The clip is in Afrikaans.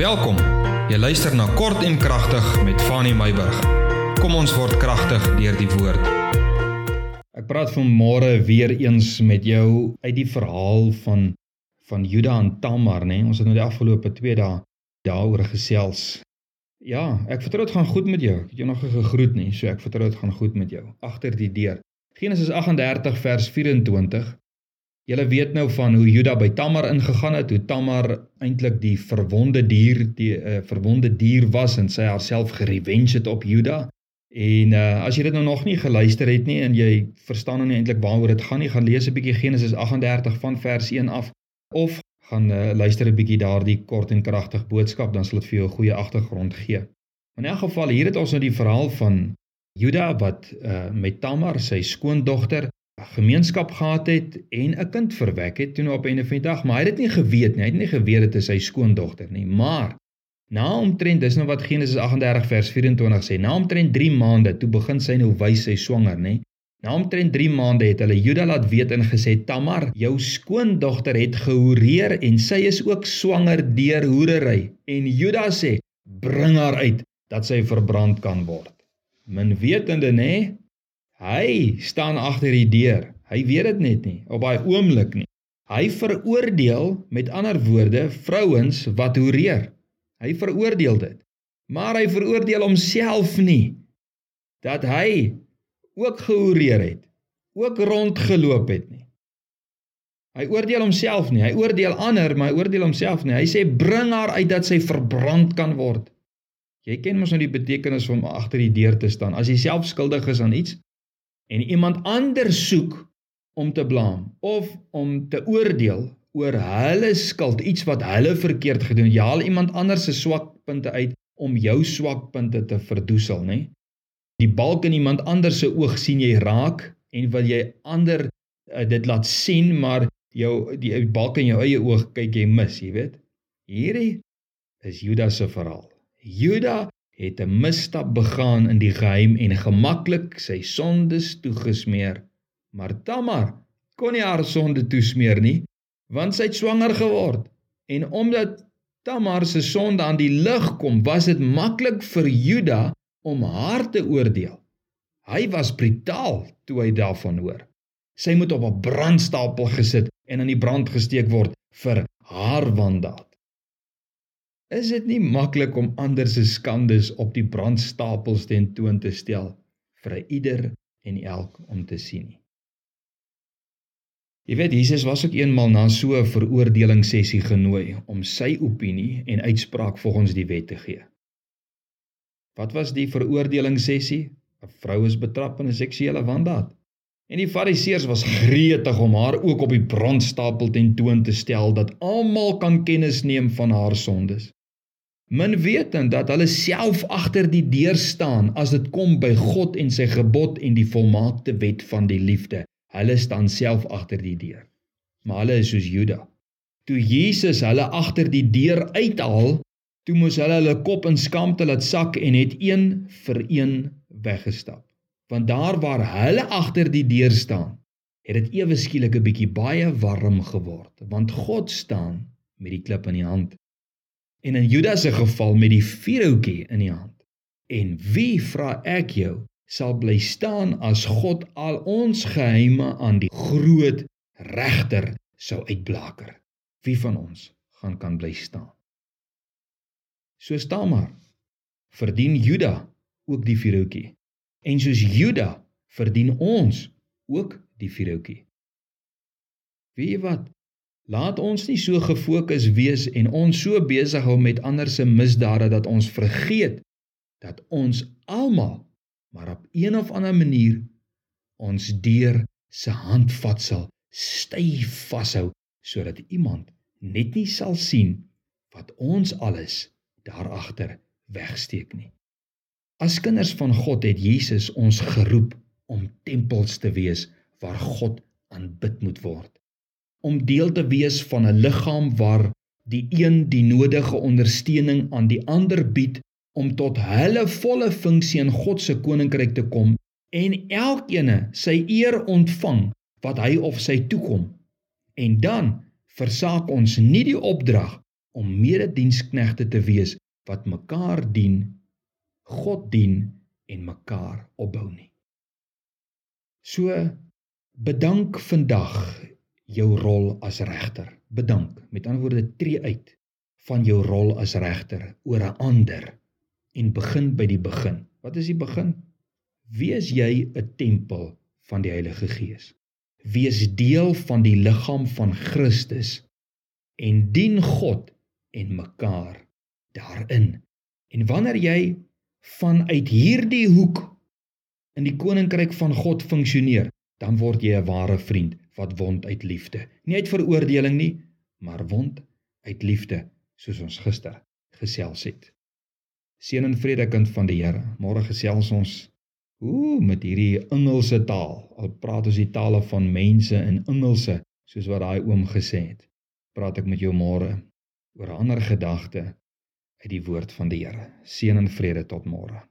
Welkom. Jy luister na Kort en Kragtig met Fanny Meyburg. Kom ons word kragtig deur die woord. Ek praat vanmôre weer eens met jou uit die verhaal van van Juda en Tamar, né? Nee? Ons het nou die afgelope 2 dae daaroor gesels. Ja, ek vertrou dit gaan goed met jou. Ek het jou nog gegroet nie, so ek vertrou dit gaan goed met jou. Agter die deur. Genesis 38 vers 24 Julle weet nou van hoe Juda by Tamar ingegaan het, hoe Tamar eintlik die verwonde dier, die uh, verwonde dier was en sy haarself gerevenge het op Juda. En uh, as jy dit nou nog nie geluister het nie en jy verstaan nou nie eintlik waaroor dit gaan nie, gaan lees 'n bietjie Genesis 38 van vers 1 af of gaan uh, luister 'n bietjie daardie kort en kragtig boodskap, dan sal dit vir jou 'n goeie agtergrond gee. In elk geval, hier het ons nou die verhaal van Juda wat uh, met Tamar, sy skoondogter, gemeenskap gehad het en 'n kind verwek het toe op 'n einde van die dag, maar hy het dit nie geweet nie. Hy het nie geweet dit is sy skoondogter nie. Maar na omtrent dis nou wat Genesis 38 vers 24 sê, na omtrent 3 maande toe begin sy nou wys sy swanger, nê? Na omtrent 3 maande het hulle Juda laat weet en gesê: "Tamar, jou skoondogter het gehoreer en sy is ook swanger deur hoerery." En Juda sê: "Bring haar uit dat sy verbrand kan word." Min wetende, nê? Hy staan agter die deur. Hy weet dit net nie op daai oomblik nie. Hy veroordeel met ander woorde vrouens wat hoereer. Hy veroordeel dit. Maar hy veroordeel homself nie dat hy ook gehoereer het, ook rondgeloop het nie. Hy oordeel homself nie, hy oordeel ander, maar hy oordeel homself nie. Hy sê bring haar uit dat sy verbrand kan word. Jy ken mos nou die betekenis van agter die deur te staan. As jy self skuldig is aan iets, en iemand anders soek om te blame of om te oordeel oor hulle skuld, iets wat hulle verkeerd gedoen. Jy haal iemand anders se swakpunte uit om jou swakpunte te verdoesel, nê? Die balk in iemand anders se oog sien jy raak en wil jy ander uh, dit laat sien, maar jou die balk in jou eie oog kyk jy mis, jy weet. Hierdie is Judas se verhaal. Judas het 'n misstap begaan in die geheim en gemaklik sy sondes toegesmeer. Maar Tamar kon nie haar sonde toesmeer nie, want sy het swanger geword. En omdat Tamar se sonde aan die lig kom, was dit maklik vir Juda om haar te oordeel. Hy was brutaal toe hy daarvan hoor. Sy moet op 'n brandstapel gesit en in die brand gesteek word vir haar wandaad. Is dit nie maklik om ander se skandes op die brandstapels tentoon te stel vir ieder en elk om te sien nie? Jy weet Jesus was ook eenmal na so 'n veroordelingssessie genooi om sy opinie en uitspraak volgens die wet te gee. Wat was die veroordelingssessie? 'n Vrou is betrap in 'n seksuele wandaad. En die Fariseërs was gretig om haar ook op die brandstapel tentoon te stel dat almal kan kennis neem van haar sondes min wetend dat hulle self agter die deur staan as dit kom by God en sy gebod en die volmaakte wet van die liefde. Hulle staan self agter die deur. Maar hulle is soos Juda. Toe Jesus hulle agter die deur uithaal, toe moes hulle hulle kop in skaamte laat sak en het een vir een weggestap. Want daar waar hulle agter die deur staan, het dit ewe skielik 'n bietjie baie warm geword, want God staan met die klip in die hand en in Judas se geval met die vuurhoutjie in die hand. En wie vra ek jou sal bly staan as God al ons geheime aan die groot regter sou uitblaker? Wie van ons gaan kan bly staan? So staan maar. Verdien Juda ook die vuurhoutjie. En soos Juda verdien ons ook die vuurhoutjie. Weet jy wat? Laat ons nie so gefokus wees en ons so besig hou met ander se misdade dat ons vergeet dat ons almal maar op een of ander manier ons deur se handvatsel styf vashou sodat iemand net nie sal sien wat ons alles daar agter wegsteek nie. As kinders van God het Jesus ons geroep om tempels te wees waar God aanbid moet word om deel te wees van 'n liggaam waar die een die nodige ondersteuning aan die ander bied om tot hulle volle funksie in God se koninkryk te kom en elkeen sy eer ontvang wat hy of sy toekom. En dan versaak ons nie die opdrag om medediensknegte te wees wat mekaar dien, God dien en mekaar opbou nie. So bedank vandag jou rol as regter. Bedank. Met ander woorde tree uit van jou rol as regter oor 'n ander en begin by die begin. Wat is die begin? Wees jy 'n tempel van die Heilige Gees. Wees deel van die liggaam van Christus en dien God en mekaar daarin. En wanneer jy vanuit hierdie hoek in die koninkryk van God funksioneer, dan word jy 'n ware vriend wat wond uit liefde. Nie uit veroordeling nie, maar wond uit liefde, soos ons gister gesels het. Seën en vrede kind van die Here. Môre gesels ons ooh met hierdie Engelse taal. Al praat ons die tale van mense in Engelse, soos wat daai oom gesê het. Praat ek met jou môre oor 'n ander gedagte uit die woord van die Here. Seën en vrede tot môre.